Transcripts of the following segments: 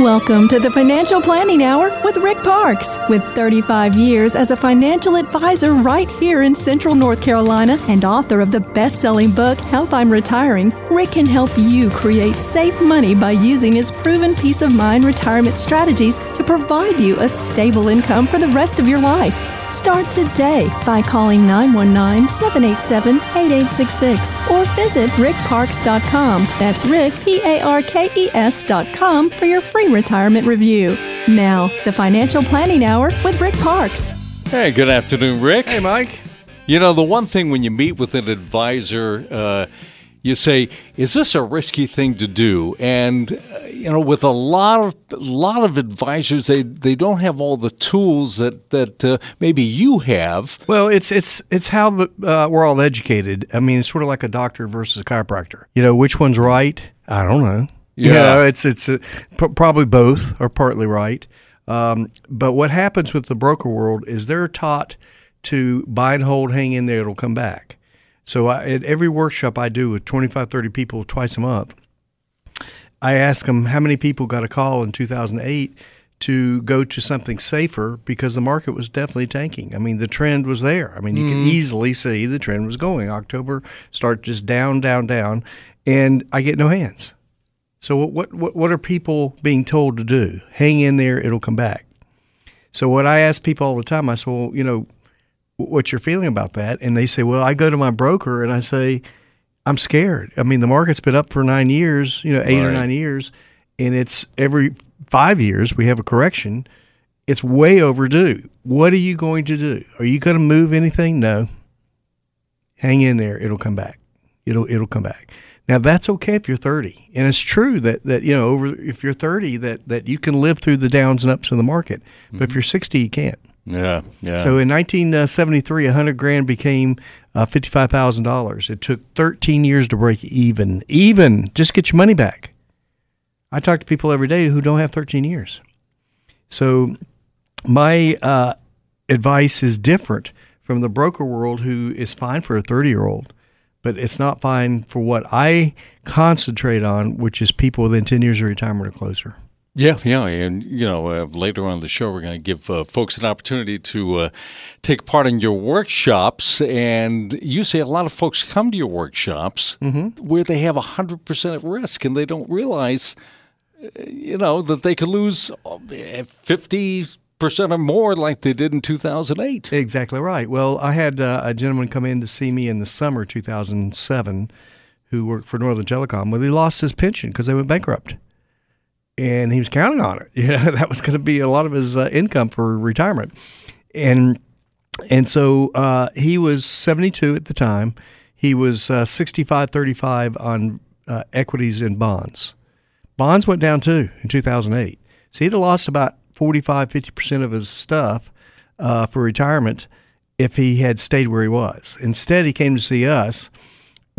Welcome to the Financial Planning Hour with Rick Parks. With 35 years as a financial advisor right here in Central North Carolina and author of the best selling book, Help I'm Retiring, Rick can help you create safe money by using his proven peace of mind retirement strategies to provide you a stable income for the rest of your life. Start today by calling 919 787 8866 or visit rickparks.com. That's Rick, P A R K E S.com for your free retirement review. Now, the Financial Planning Hour with Rick Parks. Hey, good afternoon, Rick. Hey, Mike. You know, the one thing when you meet with an advisor, uh, you say, "Is this a risky thing to do?" And uh, you know, with a lot of lot of advisors, they they don't have all the tools that that uh, maybe you have. Well, it's it's it's how the, uh, we're all educated. I mean, it's sort of like a doctor versus a chiropractor. You know, which one's right? I don't know. You Yeah. know, it's it's uh, probably both are partly right. Um, but what happens with the broker world is they're taught to buy and hold, hang in there, it'll come back. So I, at every workshop I do with 25, 30 people twice a month, I ask them how many people got a call in 2008 to go to something safer because the market was definitely tanking. I mean, the trend was there. I mean, you can mm-hmm. easily see the trend was going. October started just down, down, down, and I get no hands. So what what what are people being told to do? Hang in there, it'll come back. So what I ask people all the time, I say, well, you know, wh- you're feeling about that? And they say, well, I go to my broker and I say, I'm scared. I mean, the market's been up for nine years, you know, eight or nine years, and it's every five years we have a correction. It's way overdue. What are you going to do? Are you going to move anything? No. Hang in there. It'll come back. It'll it'll come back. Now that's okay if you're 30, and it's true that that you know over if you're 30 that that you can live through the downs and ups of the market. But if mm-hmm. you're 60, you can't. Yeah, yeah. So in 1973, 100 grand became uh, $55,000. It took 13 years to break even. Even just get your money back. I talk to people every day who don't have 13 years. So my uh, advice is different from the broker world, who is fine for a 30 year old, but it's not fine for what I concentrate on, which is people within 10 years of retirement or closer. Yeah, yeah, and you know, uh, later on in the show, we're going to give uh, folks an opportunity to uh, take part in your workshops. And you say a lot of folks come to your workshops where they have hundred percent at risk, and they don't realize, uh, you know, that they could lose uh, fifty percent or more, like they did in two thousand eight. Exactly right. Well, I had uh, a gentleman come in to see me in the summer 2007 who worked for Northern Telecom. Well, he lost his pension because they went bankrupt. And he was counting on it. You know, that was going to be a lot of his uh, income for retirement. And and so uh, he was 72 at the time. He was uh, 65 35 on uh, equities and bonds. Bonds went down too in 2008. So he'd have lost about 45, 50% of his stuff uh, for retirement if he had stayed where he was. Instead, he came to see us.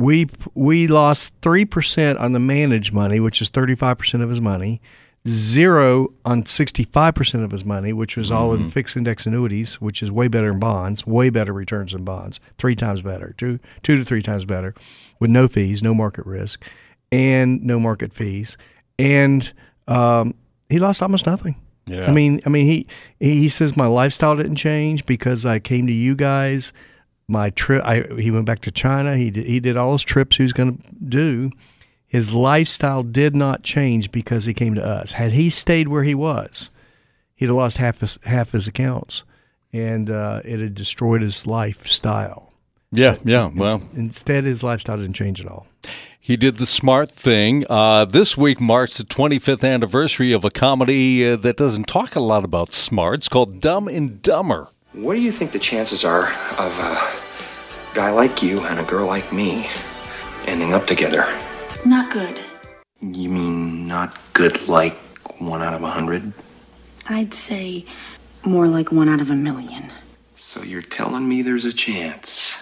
We we lost three percent on the managed money, which is thirty five percent of his money. Zero on sixty five percent of his money, which was all in fixed index annuities, which is way better than bonds, way better returns than bonds, three times better, two two to three times better, with no fees, no market risk, and no market fees. And um, he lost almost nothing. Yeah. I mean, I mean, he he says my lifestyle didn't change because I came to you guys. My trip, I he went back to China. He did, he did all his trips he was going to do. His lifestyle did not change because he came to us. Had he stayed where he was, he'd have lost half his half his accounts, and uh, it had destroyed his lifestyle. Yeah, yeah. Well, Instead, his lifestyle didn't change at all. He did the smart thing. Uh, this week marks the 25th anniversary of a comedy uh, that doesn't talk a lot about smart. It's called Dumb and Dumber. What do you think the chances are of a guy like you and a girl like me ending up together? Not good. You mean not good like one out of a hundred? I'd say more like one out of a million. So you're telling me there's a chance?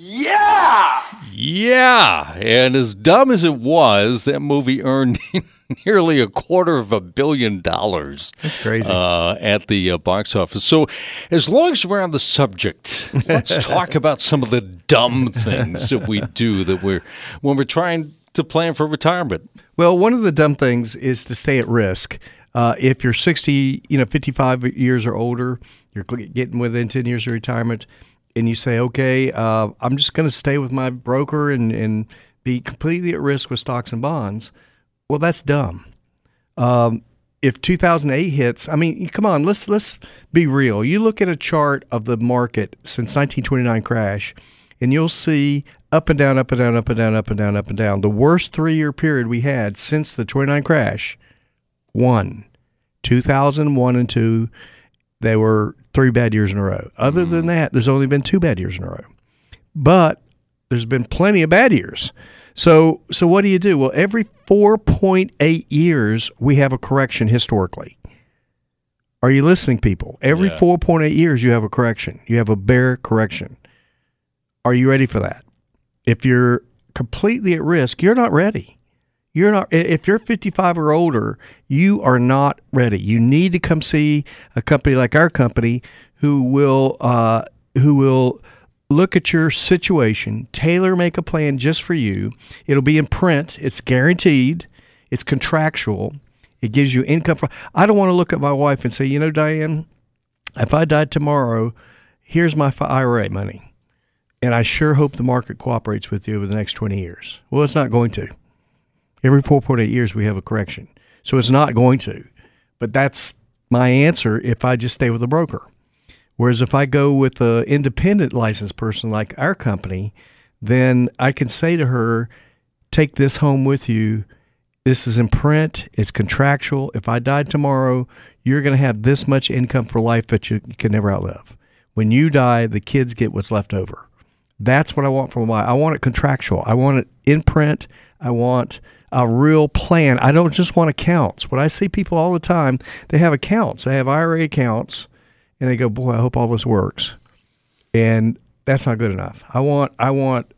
Yeah, Yeah! and as dumb as it was, that movie earned nearly a quarter of a billion dollars. That's crazy. Uh, at the uh, box office. So, as long as we're on the subject, let's talk about some of the dumb things that we do that we're when we're trying to plan for retirement. Well, one of the dumb things is to stay at risk. Uh, if you're 60, you know, 55 years or older, you're getting within 10 years of retirement, and you say, okay, uh, I'm just going to stay with my broker and, and be completely at risk with stocks and bonds. Well, that's dumb. Um, if 2008 hits, I mean, come on, let's let's be real. You look at a chart of the market since 1929 crash, and you'll see up and down, up and down, up and down, up and down, up and down. The worst three-year period we had since the 29 crash, one, 2001 and two, they were three bad years in a row. Other than mm. that, there's only been two bad years in a row. But there's been plenty of bad years. So, so what do you do? Well, every 4.8 years we have a correction historically. Are you listening, people? Every Yeah. 4.8 years you have a correction. You have a bear correction. Are you ready for that? If you're completely at risk, you're not ready. You're not. If you're 55 or older, you are not ready. You need to come see a company like our company, who will uh, who will look at your situation, tailor make a plan just for you. It'll be in print. It's guaranteed. It's contractual. It gives you income. For, I don't want to look at my wife and say, you know, Diane, if I died tomorrow, here's my IRA money, and I sure hope the market cooperates with you over the next 20 years. Well, it's not going to. Every 4.8 years, we have a correction. So it's not going to. But that's my answer if I just stay with a broker. Whereas if I go with an independent licensed person like our company, then I can say to her, take this home with you. This is in print, it's contractual. If I died tomorrow, you're going to have this much income for life that you, can never outlive. When you die, the kids get what's left over. That's what I want from my. I want it contractual. I want it in print. I want a real plan. I don't just want accounts. What I see people all the time, they have accounts. They have IRA accounts, and they go, "Boy, I hope all this works." And that's not good enough. I want. I want.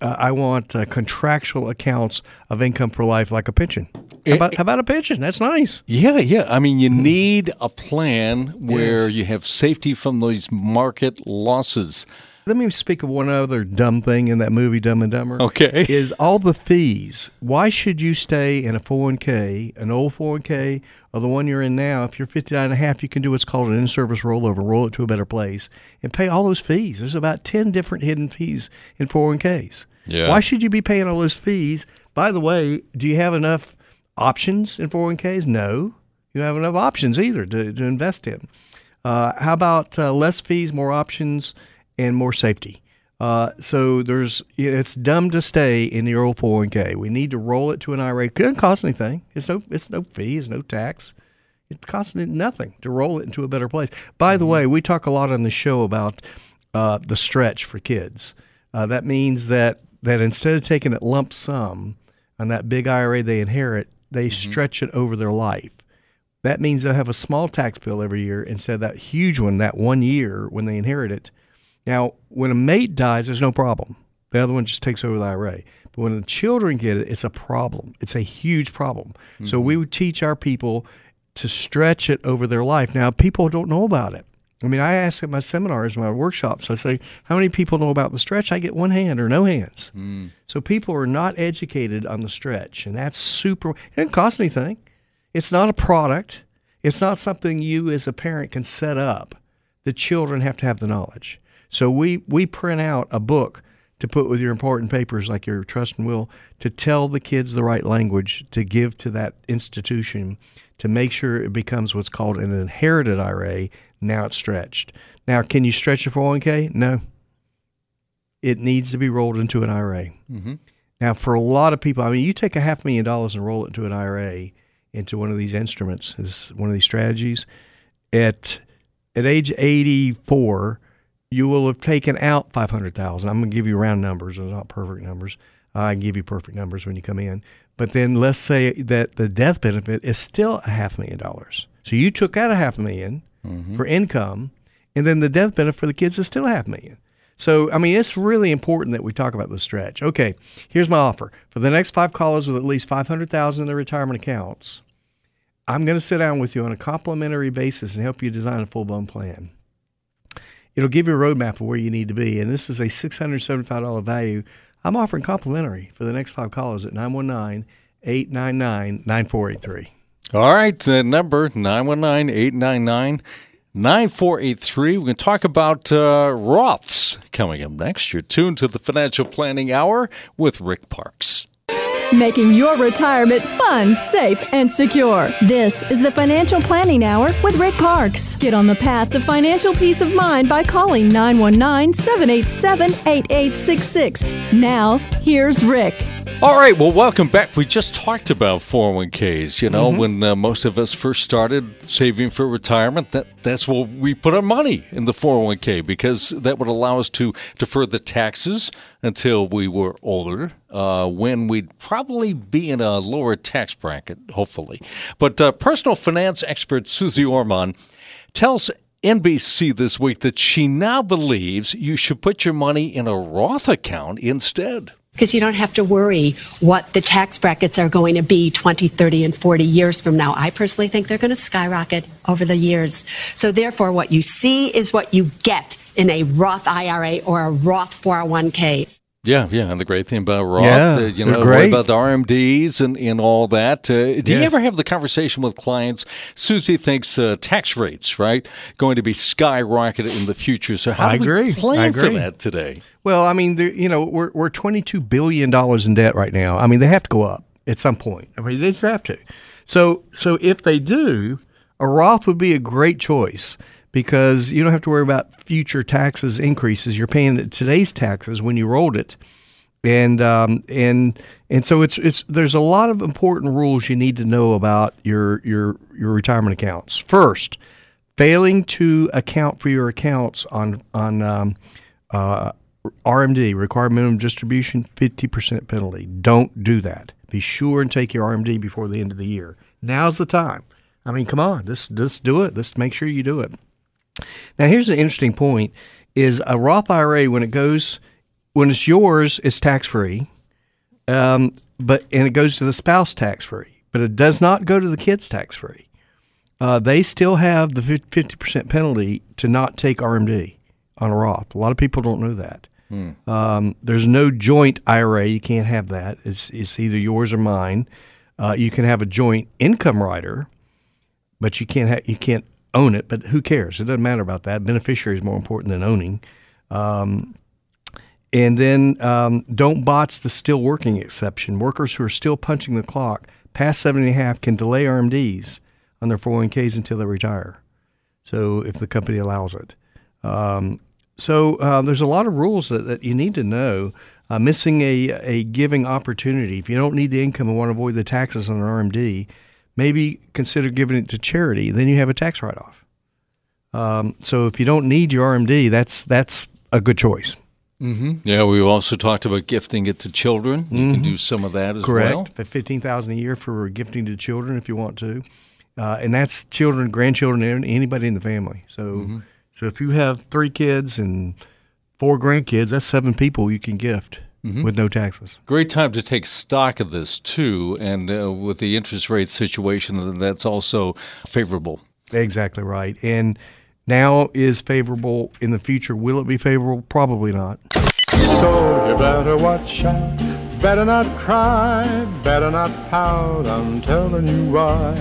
Uh, I want uh, contractual accounts of income for life, like a pension. How about, how about a pension? That's nice. Yeah, yeah. I mean, you need a plan where you have safety from those market losses. Let me speak of one other dumb thing in that movie, Dumb and Dumber. Okay. Is all the fees. Why should you stay in a 401k, an old 401k, or the one you're in now? If you're 59 and a half, you can do what's called an in service rollover, roll it to a better place, and pay all those fees. There's about 10 different hidden fees in 401ks. Yeah. Why should you be paying all those fees? By the way, do you have enough options in 401ks? No. You don't have enough options either to, to invest in. Uh, how about uh, less fees, more options, and more safety? Uh, so there's it's dumb to stay in the old 401k. We need to roll it to an IRA. It doesn't cost anything. It's no it's no fee. It's no tax. It costs nothing to roll it into a better place. By the way, we talk a lot on the show about uh, the stretch for kids. Uh, that means that that instead of taking it lump sum on that big IRA they inherit, they stretch it over their life. That means they'll have a small tax bill every year instead of that huge one that one year when they inherit it. Now, when a mate dies, there's no problem. The other one just takes over the IRA. But when the children get it, it's a problem. It's a huge problem. So mm-hmm. we would teach our people to stretch it over their life. Now, people don't know about it. I mean, I ask at my seminars, my workshops, I say, how many people know about the stretch? I get one hand or no hands. Mm. So people are not educated on the stretch, and that's super. It doesn't cost anything. It's not a product. It's not something you as a parent can set up. The children have to have the knowledge. So we we print out a book to put with your important papers like your trust and will to tell the kids the right language to give to that institution to make sure it becomes what's called an inherited IRA. Now it's stretched. Now, can you stretch a 401k? No. It needs to be rolled into an IRA. Mm-hmm. Now, for a lot of people, I mean, you take a half million dollars and roll it into an IRA, into one of these instruments, is one of these strategies. At at age 84, you will have taken out 500,000. I'm going to give you round numbers, they're not perfect numbers. I can give you perfect numbers when you come in. But then let's say that the death benefit is still a half million dollars. So you took out a half million mm-hmm. for income, and then the death benefit for the kids is still a half million. So, I mean, it's really important that we talk about the stretch. Okay, here's my offer. For the next five callers with at least 500,000 in their retirement accounts, I'm going to sit down with you on a complimentary basis and help you design a full-blown plan. It'll give you a roadmap of where you need to be, and this is a $675 value. I'm offering complimentary for the next five callers at 919 899 9483. All right, the number 919 899 9483. We're going to talk about uh, Roths coming up next. You're tuned to the Financial Planning Hour with Rick Parks. Making your retirement fun, safe, and secure. This is the Financial Planning Hour with Rick Parks. Get on the path to financial peace of mind by calling 919 787 8866. Now, here's Rick. All right, well, welcome back. We just talked about 401ks. You know, mm-hmm. when uh, most of us first started saving for retirement, that, that's where we put our money in the 401k because that would allow us to defer the taxes until we were older, uh, when we'd probably be in a lower tax bracket, hopefully. But uh, personal finance expert Suze Orman tells NBC this week that she now believes you should put your money in a Roth account instead because you don't have to worry what the tax brackets are going to be 20, 30, and 40 years from now. I personally think they're going to skyrocket over the years. So therefore, what you see is what you get in a Roth IRA or a Roth 401k. Yeah, yeah, and the great thing about Roth, yeah, uh, you know, great. about the RMDs and, and all that. Uh, do yes. you ever have the conversation with clients? Suze thinks uh, tax rates, right, going to be skyrocketed in the future. So how I do agree. we plan for that today? Well, I mean, you know, we're we're twenty two billion dollars in debt right now. I mean, they have to go up at some point. I mean, they just have to. So, so if they do, a Roth would be a great choice because you don't have to worry about future taxes increases. You're paying today's taxes when you rolled it, and um, and and so it's it's there's a lot of important rules you need to know about your your your retirement accounts. First, failing to account for your accounts on on um, uh, RMD required minimum distribution, fifty percent penalty. Don't do that. Be sure and take your RMD before the end of the year. Now's the time. I mean, come on, let's let's do it. Let's make sure you do it. Now, here's an interesting point: is a Roth IRA when it goes when it's yours, it's tax free, um, but and it goes to the spouse tax free, but it does not go to the kids tax free. Uh, they still have the fifty percent penalty to not take RMD on a Roth. A lot of people don't know that. Hmm. Um, there's no joint IRA. You can't have that. It's, it's either yours or mine. Uh, you can have a joint income rider, but you can't ha- you can't own it, but who cares? It doesn't matter about that. Beneficiary is more important than owning. Um, and then um, don't botch the still working exception. Workers who are still punching the clock past seven and a half can delay RMDs on their 401ks until they retire. So if the company allows it. Um, so uh, there's a lot of rules that, that you need to know. Uh, missing a, a giving opportunity. If you don't need the income and want to avoid the taxes on an RMD, maybe consider giving it to charity. Then you have a tax write off. Um, so if you don't need your RMD, that's that's a good choice. Mm-hmm. Yeah, we also talked about gifting it to children. You mm-hmm. can do some of that as Correct. well. Correct. Fifteen thousand a year for gifting to children if you want to, uh, and that's children, grandchildren, anybody in the family. So, mm-hmm. so if you have three kids and four grandkids, that's seven people you can gift mm-hmm. with no taxes. Great time to take stock of this too, and uh, with the interest rate situation, that's also favorable. Exactly right, and now is favorable. In the future, will it be favorable? Probably not. So you better watch out, better not cry, better not pout. I'm telling you why.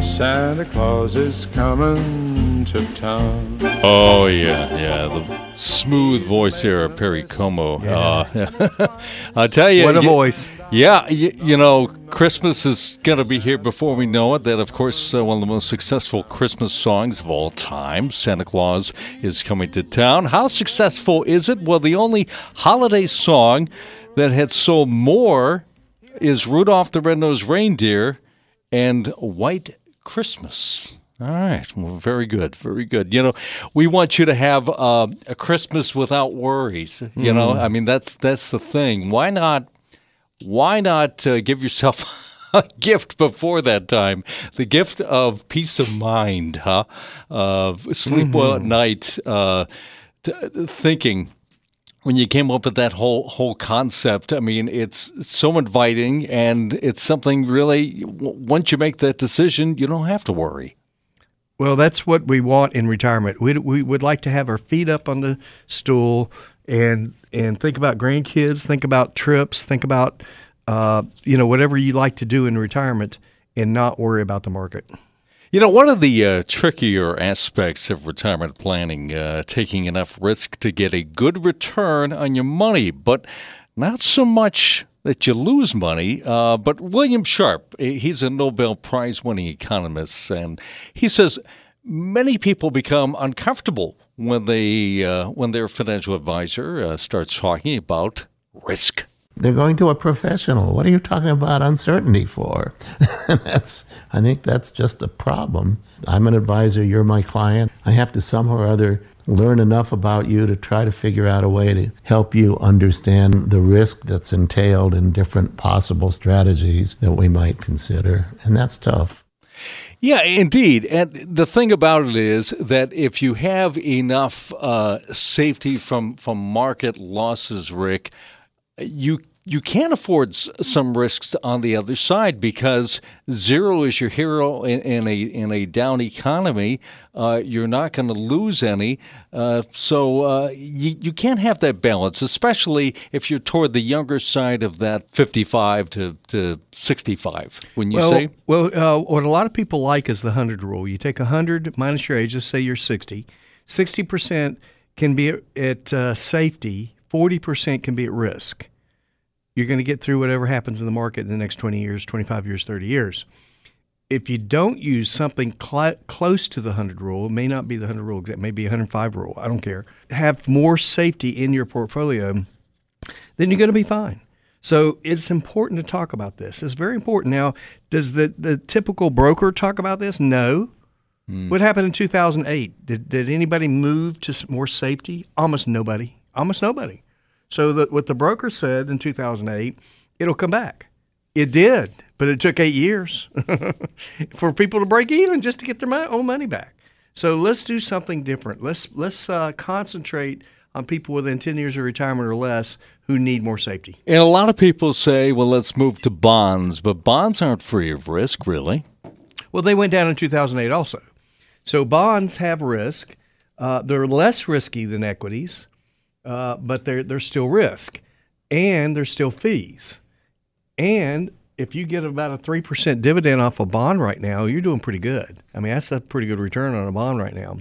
Santa Claus is coming to town. Oh yeah, yeah. The smooth voice here of Perry Como. Yeah. Uh, I tell you, what a you, voice. Yeah, you, you, know, Christmas is going to be here before we know it. That, of course, uh, one of the most successful Christmas songs of all time. Santa Claus is coming to town. How successful is it? Well, the only holiday song that had sold more is Rudolph the Red-Nosed Reindeer and White Christmas. All right. Well, very good. Very good. You know, we want you to have uh, a Christmas without worries. You mm. know, I mean, that's that's the thing. Why not? Why not uh, give yourself a gift before that time? The gift of peace of mind, huh? Of sleep mm-hmm. well at night, uh, t- thinking when you came up with that whole whole concept, I mean, it's so inviting, and it's something really. Once you make that decision, you don't have to worry. Well, that's what we want in retirement. We we would like to have our feet up on the stool and and think about grandkids, think about trips, think about uh, you know whatever you like to do in retirement, and not worry about the market. You know, one of the uh, trickier aspects of retirement planning, uh, taking enough risk to get a good return on your money, but not so much that you lose money. Uh, but William Sharpe, he's a Nobel Prize winning economist, and he says many people become uncomfortable when they uh, when their financial advisor uh, starts talking about risk. They're going to a professional. What are you talking about uncertainty for? that's I think that's just a problem. I'm an advisor, you're my client. I have to somehow or other learn enough about you to try to figure out a way to help you understand the risk that's entailed in different possible strategies that we might consider. And that's tough. Yeah, indeed. And the thing about it is that if you have enough uh, safety from, from market losses, Rick, you you can't afford some risks on the other side because zero is your hero in, in a in a down economy. Uh, you're not going to lose any, uh, so uh, you you can't have that balance, especially if you're toward the younger side of that 55 to, to 65. When you well, say well, uh, what a lot of people like is the hundred rule. You take hundred minus your age. Just say you're 60. 60 percent can be at uh, safety. 40 percent can be at risk you're going to get through whatever happens in the market in the next 20 years, 25 years, 30 years. If you don't use something cl- close to the 100 rule, it may not be the 100 rule, it may be 105 rule, I don't care, have more safety in your portfolio, then you're going to be fine. So it's important to talk about this. It's very important. Now, does the, the typical broker talk about this? No. Mm. What happened in 2008? Did, did anybody move to more safety? Almost nobody. Almost nobody. So that what the broker said in 2008, it'll come back. It did, but it took eight years for people to break even just to get their own money back. So let's do something different. Let's let's uh, concentrate on people within 10 years of retirement or less who need more safety. And a lot of people say, well, let's move to bonds, but bonds aren't free of risk, really. Well, they went down in 2008 also. So bonds have risk. Uh, they're less risky than equities, uh, but there, there's still risk and there's still fees. And if you get about a 3% dividend off a bond right now, you're doing pretty good. I mean, that's a pretty good return on a bond right now.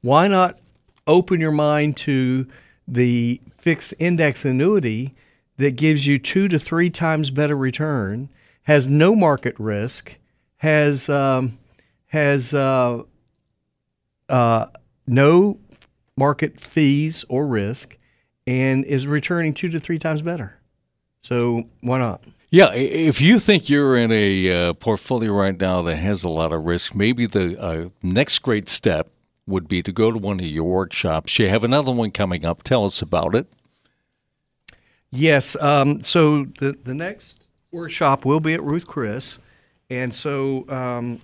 Why not open your mind to the fixed index annuity that gives you two to three times better return, has no market risk, has um, has uh, uh, no market fees or risk and is returning two to three times better. So why not? Yeah, if you think you're in a uh, portfolio right now that has a lot of risk, maybe the uh, next great step would be to go to one of your workshops. You have another one coming up. Tell us about it. Yes. Um, so the the next workshop will be at Ruth Chris, and so um,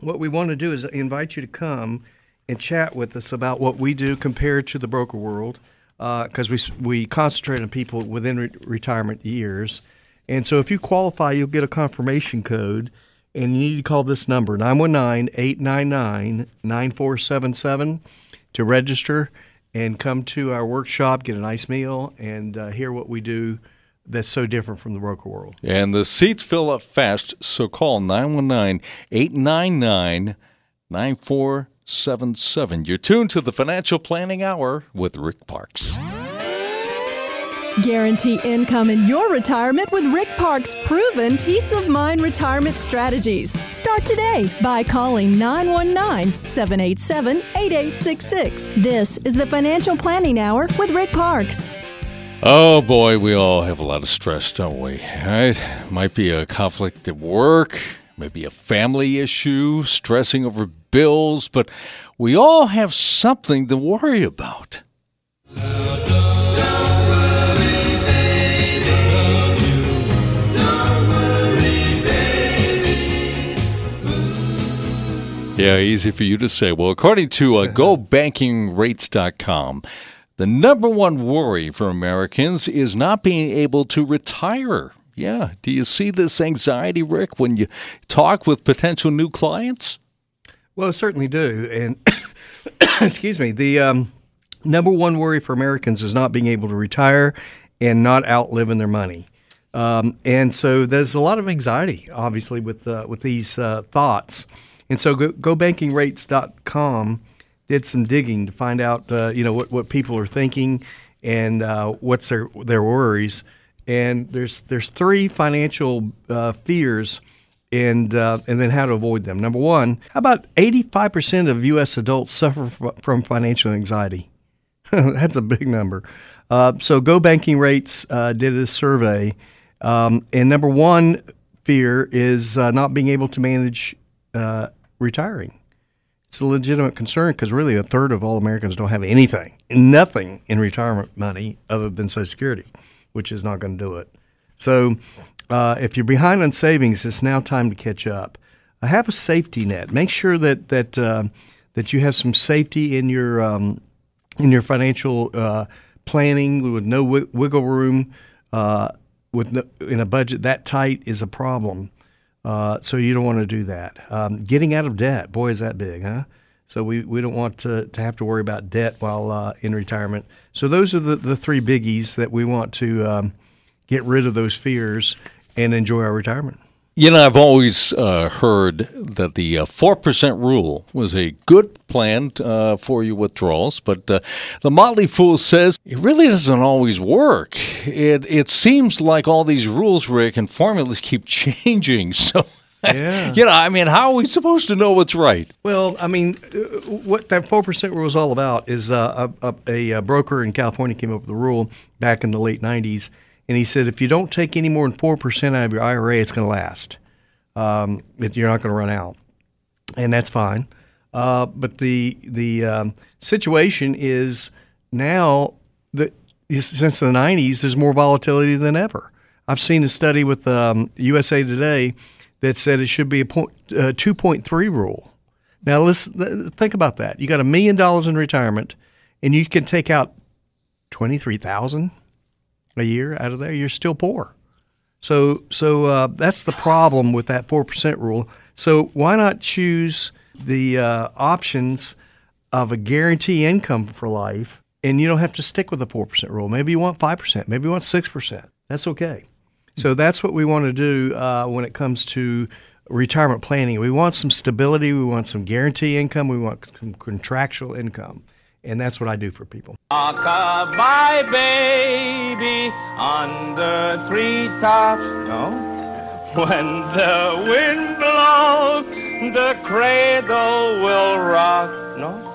what we want to do is invite you to come and chat with us about what we do compared to the broker world, because uh, we we concentrate on people within re- retirement years. And so if you qualify, you'll get a confirmation code, and you need to call this number 919-899-9477 to register and come to our workshop, get a nice meal, and uh, hear what we do that's so different from the broker world. And the seats fill up fast, so call 919 899 9477. You're tuned to the Financial Planning Hour with Rick Parks. Guarantee income in your retirement with Rick Parks' proven peace of mind retirement strategies. Start today by calling 919 787 8866. This is the Financial Planning Hour with Rick Parks. Oh boy, we all have a lot of stress, don't we? Right? Might be a conflict at work, maybe a family issue, stressing over bills, but we all have something to worry about. Yeah, easy for you to say. Well, according to uh, GoBankingRates.com, the number one worry for Americans is not being able to retire. Yeah. Do you see this anxiety, Rick, when you talk with potential new clients? Well, certainly do. And excuse me, the um, number one worry for Americans is not being able to retire and not outliving their money. Um, and so there's a lot of anxiety, obviously, with uh, with these uh, thoughts. And so go, GoBankingRates.com did some digging to find out, uh, you know, what, what people are thinking and uh, what's their their worries. And there's there's three financial uh, fears, and uh, and then how to avoid them. Number one, how about 85 percent of U.S. adults suffer from financial anxiety? That's a big number. Uh, so Go Banking Rates uh, did a survey, um, and number one fear is uh, not being able to manage uh, retiring. It's a legitimate concern because really a third of all Americans don't have anything, nothing in retirement money other than Social Security, which is not going to do it. So uh, if you're behind on savings, it's now time to catch up. Uh, have a safety net. Make sure that that uh, that you have some safety in your um, in your financial uh, planning with no wi- wiggle room. Uh, with no, in a budget that tight is a problem. Uh, so you don't want to do that. Um, getting out of debt, boy, is that big, huh? So we, we don't want to, to have to worry about debt while in retirement. So those are the, the three biggies that we want to um, get rid of those fears and enjoy our retirement. You know, I've always uh, heard that the uh, 4% rule was a good plan uh, for your withdrawals, but uh, the Motley Fool says it really doesn't always work. It, it seems like all these rules, Rick, and formulas keep changing. So, Yeah. you know, I mean, how are we supposed to know what's right? Well, I mean, uh, what that four percent rule is all about is uh, a, a, a broker in California came up with the rule back in the late '90s, and he said if you don't take any more than four percent out of your IRA, it's going to last. Um, you're not going to run out, and that's fine. Uh, but the the um, situation is now that since the '90s, there's more volatility than ever. I've seen a study with um, USA Today that said it should be a point, uh, 2.3 rule. Now, let's th- think about that. You got a million dollars in retirement, and you can take out twenty three thousand a year out of there. You're still poor. So, so uh, that's the problem with that four percent rule. So, why not choose the uh, options of a guarantee income for life, and you don't have to stick with the four percent rule. Maybe you want five percent. Maybe you want six percent. That's okay. So that's what we want to do uh, when it comes to retirement planning. We want some stability. We want some guarantee income. We want some contractual income. And that's what I do for people. Rock-a-bye, baby, under treetop. No? When the wind blows, the cradle will rock. No?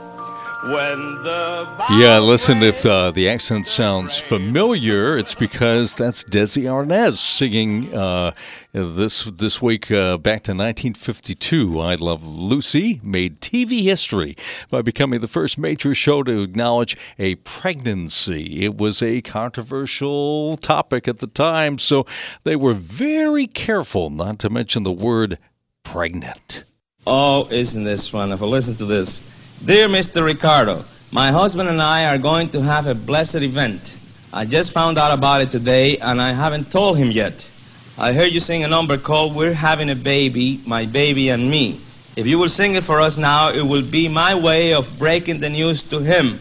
When the Yeah, listen, if uh, the accent sounds familiar, it's because that's Desi Arnaz singing uh, this this week uh, back to 1952. I Love Lucy made TV history by becoming the first major show to acknowledge a pregnancy. It was a controversial topic at the time, so they were very careful not to mention the word pregnant. Oh, isn't this wonderful? Listen to this. Dear Mr. Ricardo, my husband and I are going to have a blessed event. I just found out about it today and I haven't told him yet. I heard you sing a number called We're Having a Baby, My Baby and Me. If you will sing it for us now, it will be my way of breaking the news to him.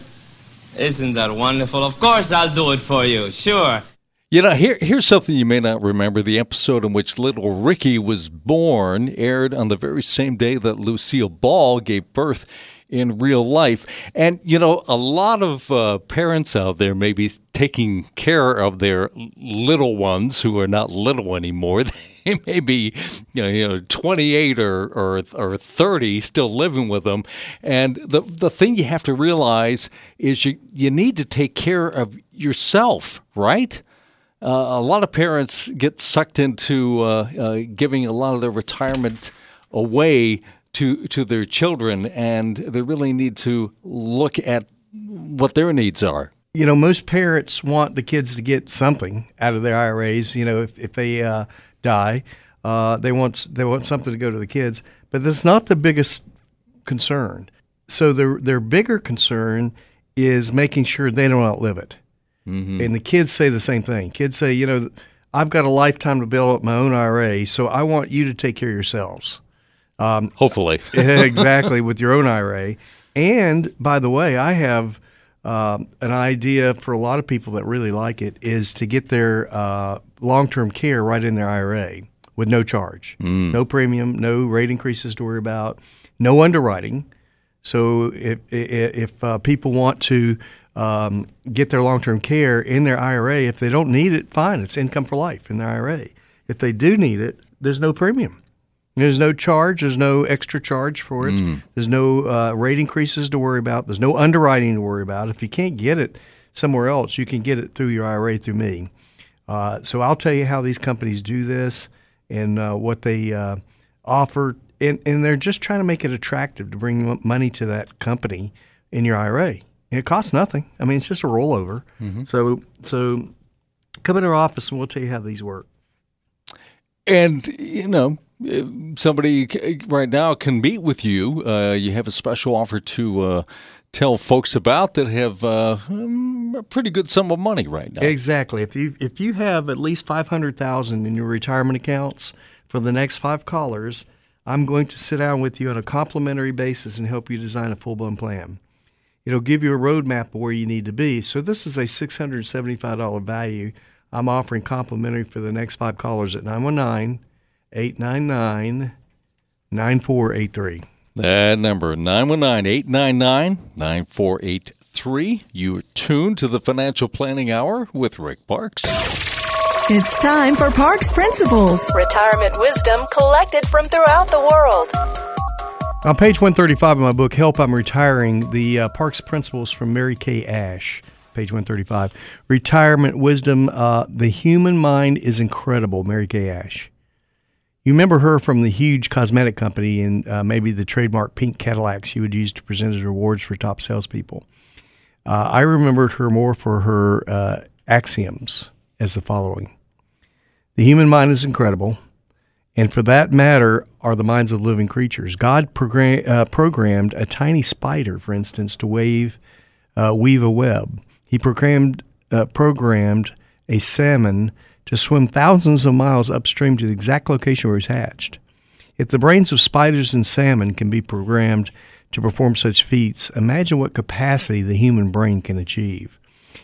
Isn't that wonderful? Of course, I'll do it for you. Sure. You know, here, here's something you may not remember. The episode in which little Ricky was born aired on the very same day that Lucille Ball gave birth in real life. And, you know, a lot of uh, parents out there may be taking care of their little ones who are not little anymore. They may be, you know, you know 28 or, or, or 30 still living with them. And the, the thing you have to realize is you, you need to take care of yourself, right? Uh, a lot of parents get sucked into uh, uh, giving a lot of their retirement away to to their children, and they really need to look at what their needs are. You know, most parents want the kids to get something out of their IRAs. You know, if, if they uh, die, uh, they want they want something to go to the kids. But that's not the biggest concern. So their their bigger concern is making sure they don't outlive it. And the kids say the same thing. Kids say, you know, I've got a lifetime to build up my own IRA, so I want you to take care of yourselves. Hopefully, exactly with your own IRA. And by the way, I have um, an idea for a lot of people that really like it is to get their uh, long-term care right in their IRA with no charge, no premium, no rate increases to worry about, no underwriting. So if if, if uh, people want to um, get their long-term care in their IRA, if they don't need it, fine, it's income for life in their IRA. If they do need it, there's no premium. There's no charge. There's no extra charge for it. There's no uh, rate increases to worry about. There's no underwriting to worry about. If you can't get it somewhere else, you can get it through your IRA through me. Uh, so I'll tell you how these companies do this and uh, what they uh, offer, and, and they're just trying to make it attractive to bring money to that company in your IRA. And it costs nothing. I mean, it's just a rollover. So so come into our office and we'll tell you how these work. And you know, somebody right now can meet with you. Uh, you have a special offer to uh, tell folks about that have uh, um, a pretty good sum of money right now. Exactly. If you if you have at least five hundred thousand in your retirement accounts for the next five callers, I'm going to sit down with you on a complimentary basis and help you design a full blown plan. It'll give you a roadmap of where you need to be. So this is a six hundred seventy five dollar value. I'm offering complimentary for the next five callers at 919 899 9483. That number, 919-899-9483. You are tuned to the Financial Planning Hour with Rick Parks. It's time for Parks Principles, retirement wisdom collected from throughout the world. On page 135 of my book, Help I'm Retiring, the uh, Parks Principles from Mary Kay Ash, page 135. Retirement Wisdom, uh, the human mind is incredible, Mary Kay Ash. You remember her from the huge cosmetic company and uh, maybe the trademark pink Cadillac she would use to present as rewards for top salespeople. Uh, I remembered her more for her uh, axioms as the following The human mind is incredible, and for that matter, are the minds of living creatures. God program, uh, programmed a tiny spider, for instance, to wave, uh, weave a web. He programmed, uh, programmed a salmon to swim thousands of miles upstream to the exact location where he's hatched. If the brains of spiders and salmon can be programmed to perform such feats, imagine what capacity the human brain can achieve.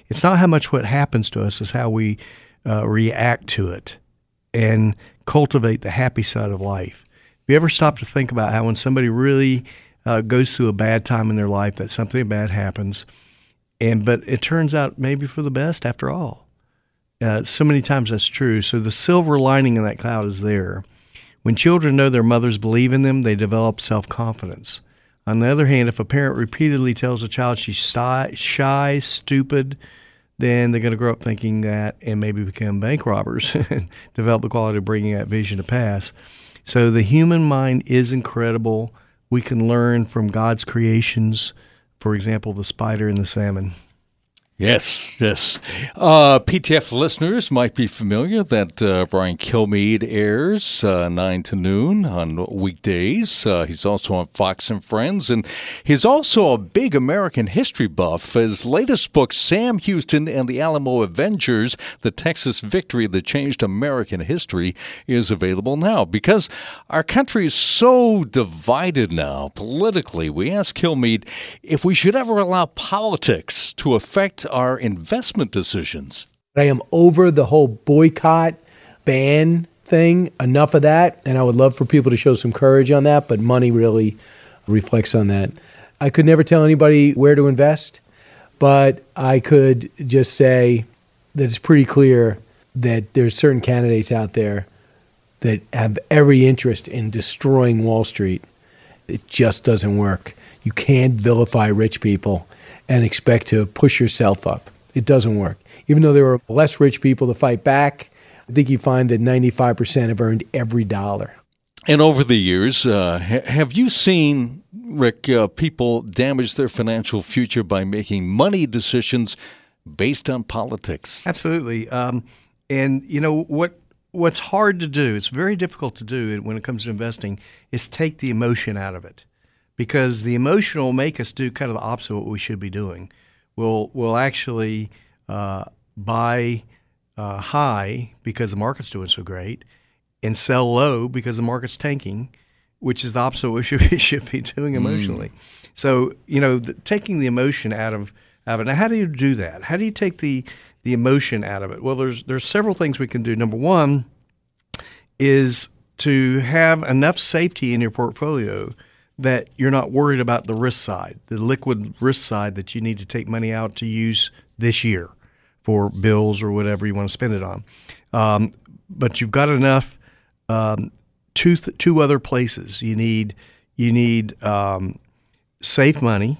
It's not how much what happens to us, is how we uh, react to it and cultivate the happy side of life. Have you ever stopped to think about how when somebody really uh, goes through a bad time in their life, that something bad happens, and but it turns out maybe for the best after all. Uh, so many times that's true. So the silver lining in that cloud is there. When children know their mothers believe in them, they develop self confidence. On the other hand, if a parent repeatedly tells a child she's shy, shy stupid, then they're going to grow up thinking that and maybe become bank robbers and develop the quality of bringing that vision to pass. So the human mind is incredible. We can learn from God's creations, for example, the spider and the salmon. Yes, yes. Uh, PTF listeners might be familiar that uh, Brian Kilmeade airs uh, 9 to noon on weekdays. Uh, he's also on Fox and Friends, and he's also a big American history buff. His latest book, Sam Houston and the Alamo Avengers The Texas Victory That Changed American History, is available now. Because our country is so divided now politically, we asked Kilmeade if we should ever allow politics to affect our investment decisions. I am over the whole boycott ban thing. Enough of that. And I would love for people to show some courage on that, but money really reflects on that. I could never tell anybody where to invest, but I could just say that it's pretty clear that there's certain candidates out there that have every interest in destroying Wall Street. It just doesn't work. You can't vilify rich people and expect to push yourself up. It doesn't work. Even though there are less rich people to fight back, I think you find that 95% have earned every dollar. And over the years, uh, ha- have you seen, Rick, uh, people damage their financial future by making money decisions based on politics? Absolutely. Um, and you know what? What's hard to do? It's very difficult to do when it comes to investing. Is take the emotion out of it, because the emotion will make us do kind of the opposite of what we should be doing. We'll we'll actually uh, buy uh, high because the market's doing so great, and sell low because the market's tanking, which is the opposite of what we should be, should be doing emotionally. So you know, the, taking the emotion out of out of it. Now, how do you do that? How do you take the the emotion out of it? Well, there's there's several things we can do. Number one is to have enough safety in your portfolio that you're not worried about the risk side, the liquid risk side that you need to take money out to use this year for bills or whatever you want to spend it on. Um, but you've got enough um, two th- two other places. You need you need um, safe money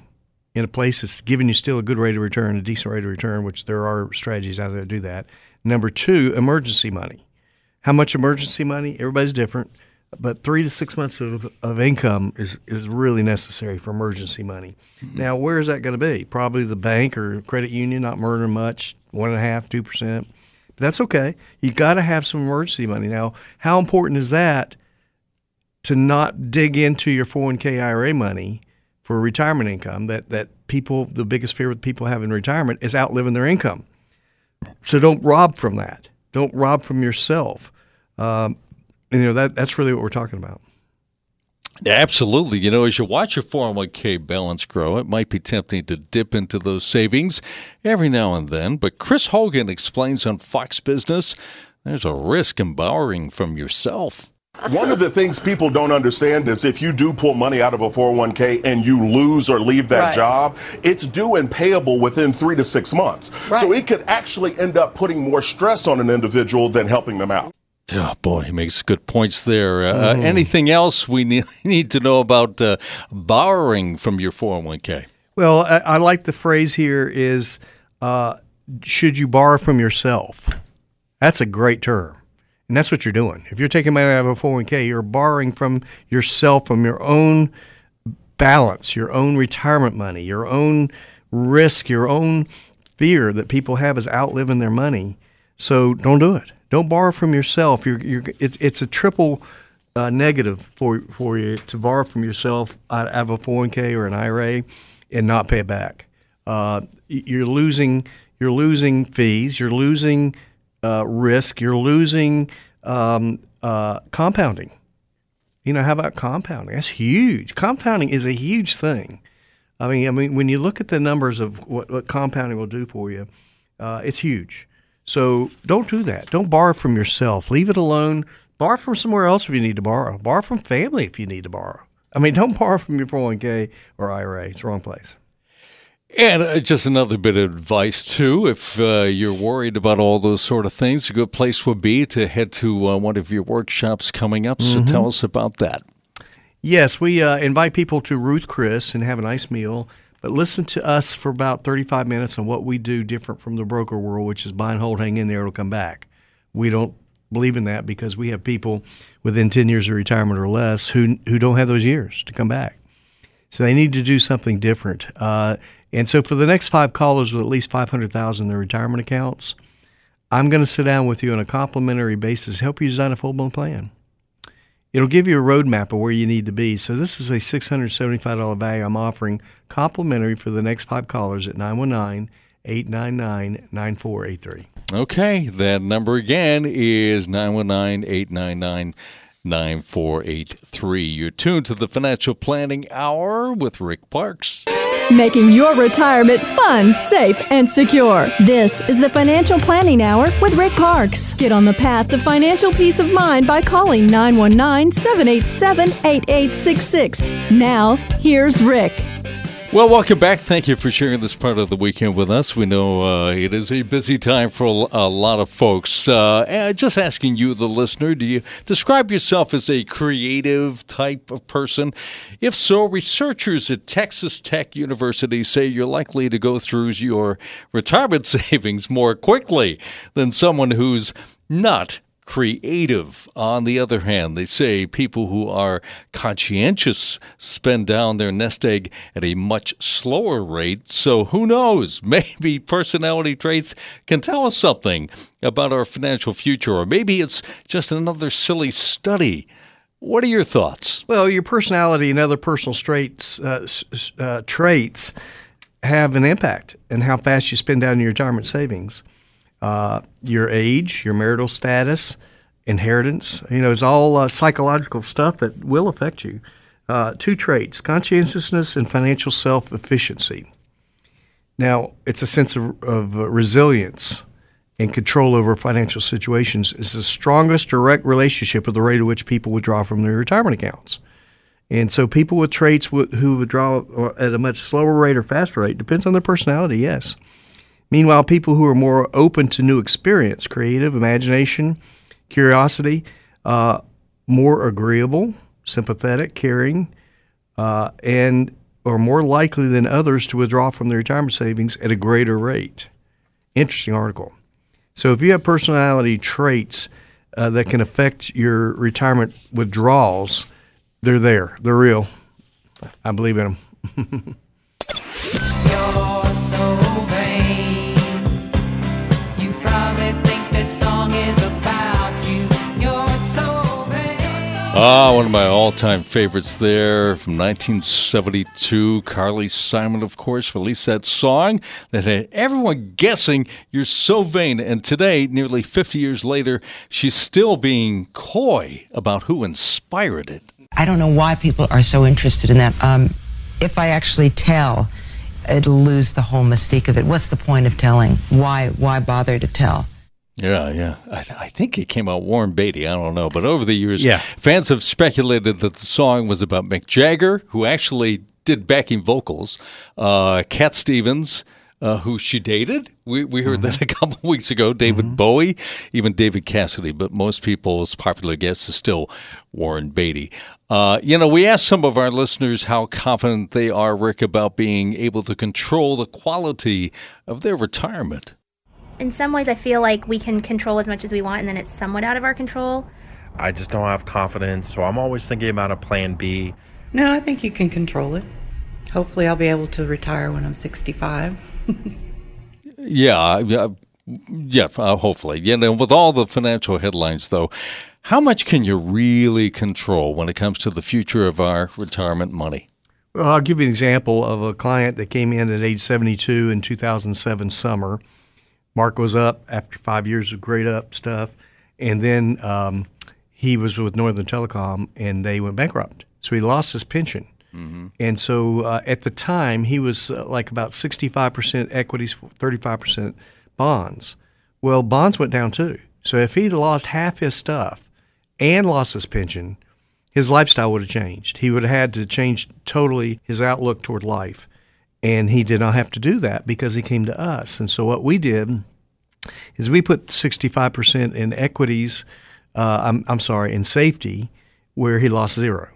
in a place that's giving you still a good rate of return, a decent rate of return, which there are strategies out there to do that. Number two, emergency money. How much emergency money? Everybody's different, but three to six months of, of income is, is really necessary for emergency money. Mm-hmm. Now, where is that going to be? Probably the bank or credit union, not murdering much, one and a half, two percent. That's okay. You got to have some emergency money. Now, how important is that to not dig into your 401k IRA money for retirement income? That that people, the biggest fear that people have in retirement is outliving their income. So don't rob from that. Don't rob from yourself. Um, you know that that's really what we're talking about. Absolutely. You know, as you watch your 401k balance grow, it might be tempting to dip into those savings every now and then. But Chris Hogan explains on Fox Business there's a risk in borrowing from yourself. One of the things people don't understand is if you do pull money out of a 401k and you lose or leave that right. job, it's due and payable within three to six months. Right. So it could actually end up putting more stress on an individual than helping them out. Oh, boy, he makes good points there. Uh, mm. anything else we need to know about uh, borrowing from your 401k? Well, I, I like the phrase here is uh, should you borrow from yourself? That's a great term. And that's what you're doing. If you're taking money out of a 401k, you're borrowing from yourself, from your own balance, your own retirement money, your own risk, your own fear that people have is outliving their money. So don't do it. Don't borrow from yourself. You're, you're, it's, it's a triple uh, negative for, for you to borrow from yourself out of a 401k or an IRA and not pay it back. Uh, you're losing you're losing fees. You're losing uh, risk. You're losing um, uh, compounding. You know, how about compounding? That's huge. Compounding is a huge thing. I mean, I mean, when you look at the numbers of what, what compounding will do for you, uh, it's huge. So don't do that. Don't borrow from yourself. Leave it alone. Borrow from somewhere else if you need to borrow. Borrow from family if you need to borrow. I mean, don't borrow from your 401k or IRA. It's the wrong place. And uh, just another bit of advice, too. If uh, you're worried about all those sort of things, a good place would be to head to uh, one of your workshops coming up. So mm-hmm. tell us about that. Yes, we uh, invite people to Ruth Chris and have a nice meal. But listen to us for about 35 minutes on what we do different from the broker world, which is buy and hold, hang in there, it'll come back. We don't believe in that because we have people within 10 years of retirement or less who, who don't have those years to come back. So they need to do something different. Uh, and so for the next five callers with at least 500,000 in their retirement accounts, I'm going to sit down with you on a complimentary basis, help you design a full blown plan. It'll give you a roadmap of where you need to be. So this is a $675 value I'm offering complimentary for the next five callers at 919 899 9483. Okay, that number again is 919 899 9483. You're tuned to the Financial Planning Hour with Rick Parks. Making your retirement fun, safe, and secure. This is the Financial Planning Hour with Rick Parks. Get on the path to financial peace of mind by calling 919 787 8866. Now, here's Rick. Well, welcome back. Thank you for sharing this part of the weekend with us. We know uh, it is a busy time for a, lot of folks. Uh, just asking you, the listener, do you describe yourself as a creative type of person? If so, researchers at Texas Tech University say you're likely to go through your retirement savings more quickly than someone who's not creative. On the other hand, they say people who are conscientious spend down their nest egg at a much slower rate. So who knows? Maybe personality traits can tell us something about our financial future, or maybe it's just another silly study. What are your thoughts? Well, your personality and other personal traits, uh, uh, traits have an impact in how fast you spend down your retirement savings uh, your age, your marital status, inheritance. You know, it's all uh, psychological stuff that will affect you. Uh, two traits conscientiousness and financial self efficiency. Now, it's a sense of, of resilience and control over financial situations is the strongest direct relationship with the rate at which people withdraw from their retirement accounts. And so, people with traits who withdraw at a much slower rate or faster rate depends on their personality. Yes. Meanwhile, people who are more open to new experience, creative, imagination, curiosity, uh, more agreeable, sympathetic, caring, uh, and are more likely than others to withdraw from their retirement savings at a greater rate. Interesting article. So, if you have personality traits uh, that can affect your retirement withdrawals, they're there. They're real. I believe in them. Ah, one of my all-time favorites there from 1972. Carly Simon, of course, released that song that had everyone guessing you're so vain. And today, nearly 50 years later, she's still being coy about who inspired it. I don't know why people are so interested in that. Um, if I actually tell, it'll lose the whole mystique of it. What's the point of telling? Why? Why bother to tell? Yeah, yeah. I, th- I, think it came out Warren Beatty. I don't know. But over the years, yeah. fans have speculated that the song was about Mick Jagger, who actually did backing vocals, uh, Cat Stevens, uh, who she dated. We, we heard mm-hmm. that a couple weeks ago. David mm-hmm. Bowie, even David Cassidy. But most people's popular guess is still Warren Beatty. Uh, you know, we asked some of our listeners how confident they are, Rick, about being able to control the quality of their retirement in some ways, I feel like we can control as much as we want, and then it's somewhat out of our control. I just don't have confidence, so I'm always thinking about a plan B. No, I think you can control it. Hopefully, I'll be able to retire when I'm 65. yeah, yeah, yeah. Uh, hopefully, you know, with all the financial headlines, though, how much can you really control when it comes to the future of our retirement money? Well, I'll give you an example of a client that came in at age 72 in 2007 summer Mark was up after five years of great up stuff, and then um, he was with Northern Telecom, and they went bankrupt. So he lost his pension. Mm-hmm. And so uh, at the time, he was uh, like about 65% equities, 35% bonds. Well, bonds went down too. So if he'd lost half his stuff and lost his pension, his lifestyle would have changed. He would have had to change totally his outlook toward life. And he did not have to do that because he came to us. And so what we did is we put 65% in equities, uh, I'm, I'm sorry, in safety, where he lost zero.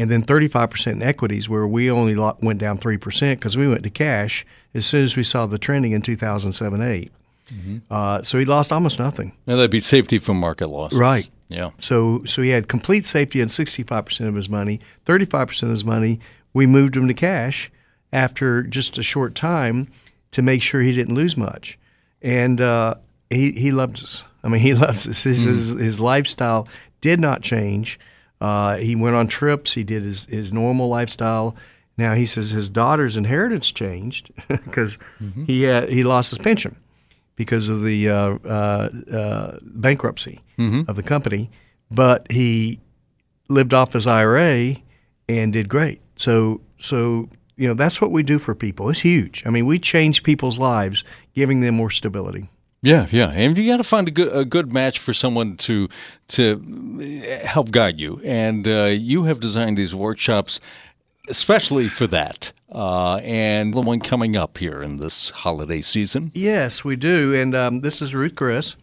And then 35% in equities, where we only went down 3% because we went to cash as soon as we saw the trending in 2007 8. Mm-hmm. Uh, so he lost almost nothing. And that'd be safety from market losses. Right. Yeah. So so he had complete safety on 65% of his money, 35% of his money. We moved him to cash after just a short time to make sure he didn't lose much. And uh, he, he loves us. I mean, he loves us. His, mm. his, his, lifestyle did not change. Uh, he went on trips. He did his, his normal lifestyle. Now he says his daughter's inheritance changed because mm-hmm. he had, he lost his pension because of the uh, uh, uh, bankruptcy mm-hmm. of the company, but he lived off his IRA and did great. So so you know, that's what we do for people. It's huge. I mean, we change people's lives, giving them more stability. Yeah, yeah, and you got to find a good a good match for someone to to help guide you. And uh, you have designed these workshops especially for that. Uh, and the one coming up here in this holiday season. Yes, we do. And um, this is Ruth Chris.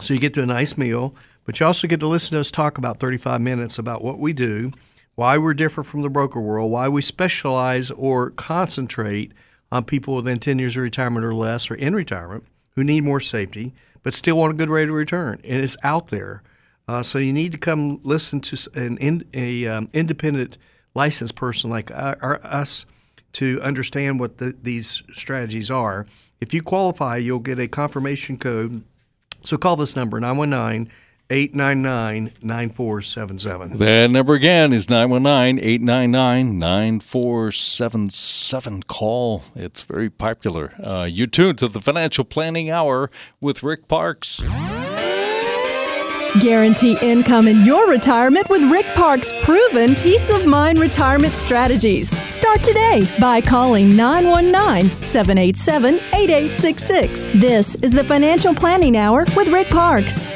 So you get to a nice meal, but you also get to listen to us talk about 35 minutes about what we do why we're different from the broker world, why we specialize or concentrate on people within 10 years of retirement or less or in retirement who need more safety but still want a good rate of return. And it's out there. Uh, so you need to come listen to an in, a um, independent licensed person like our, us to understand what the, these strategies are. If you qualify, you'll get a confirmation code. So call this number 919 899 9477. That number again is 919 899 9477. Call. It's very popular. Uh, you tune to the Financial Planning Hour with Rick Parks. Guarantee income in your retirement with Rick Park's proven peace of mind retirement strategies. Start today by calling 919 787 8866. This is the Financial Planning Hour with Rick Parks.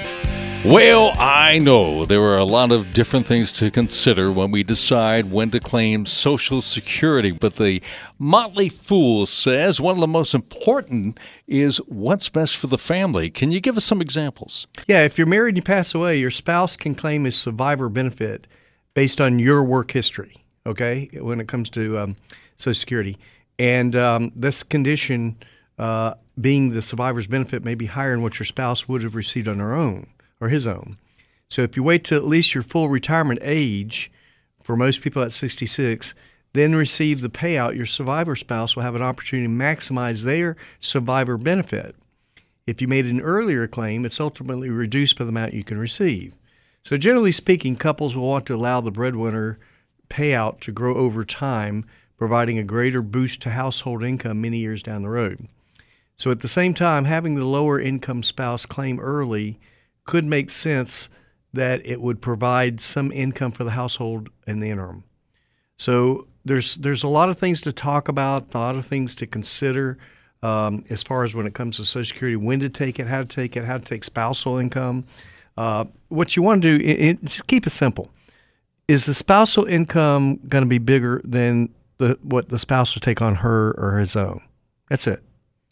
Well, I know there are a lot of different things to consider when we decide when to claim Social Security, but the Motley Fool says one of the most important is what's best for the family. Can you give us some examples? Yeah, if you're married and you pass away, your spouse can claim a survivor benefit based on your work history, okay, when it comes to um, Social Security. And um, this condition, uh, being the survivor's benefit, may be higher than what your spouse would have received on their own or his own. So if you wait to at least your full retirement age, for most people at 66, then receive the payout, your survivor spouse will have an opportunity to maximize their survivor benefit. If you made an earlier claim, it's ultimately reduced by the amount you can receive. So, generally speaking, couples will want to allow the breadwinner payout to grow over time, providing a greater boost to household income many years down the road. So, at the same time, having the lower income spouse claim early could make sense that it would provide some income for the household in the interim. So there's there's a lot of things to talk about, a lot of things to consider um, as far as when it comes to Social Security, when to take it, how to take it, how to take spousal income. Uh, what you want to do, it, it, just keep it simple. Is the spousal income going to be bigger than the, what the spouse will take on her or his own? That's it.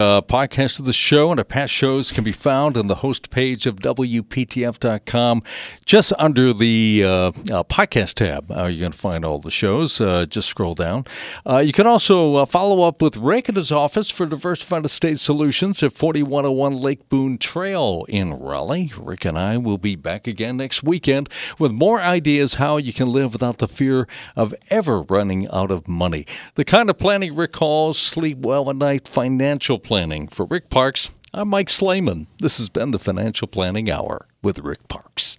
Uh, podcast of the show and our past shows can be found on the host page of WPTF.com. Just under the uh, uh, podcast tab, uh, you're going to find all the shows. Uh, just scroll down. Uh, you can also follow up with Rick at his office for Diversified Estate Solutions at 4101 Lake Boone Trail in Raleigh. Rick and I will be back again next weekend with more ideas how you can live without the fear of ever running out of money. The kind of planning Rick calls sleep well at night financial planning. For Rick Parks, I'm Mike Slayman. This has been the Financial Planning Hour with Rick Parks.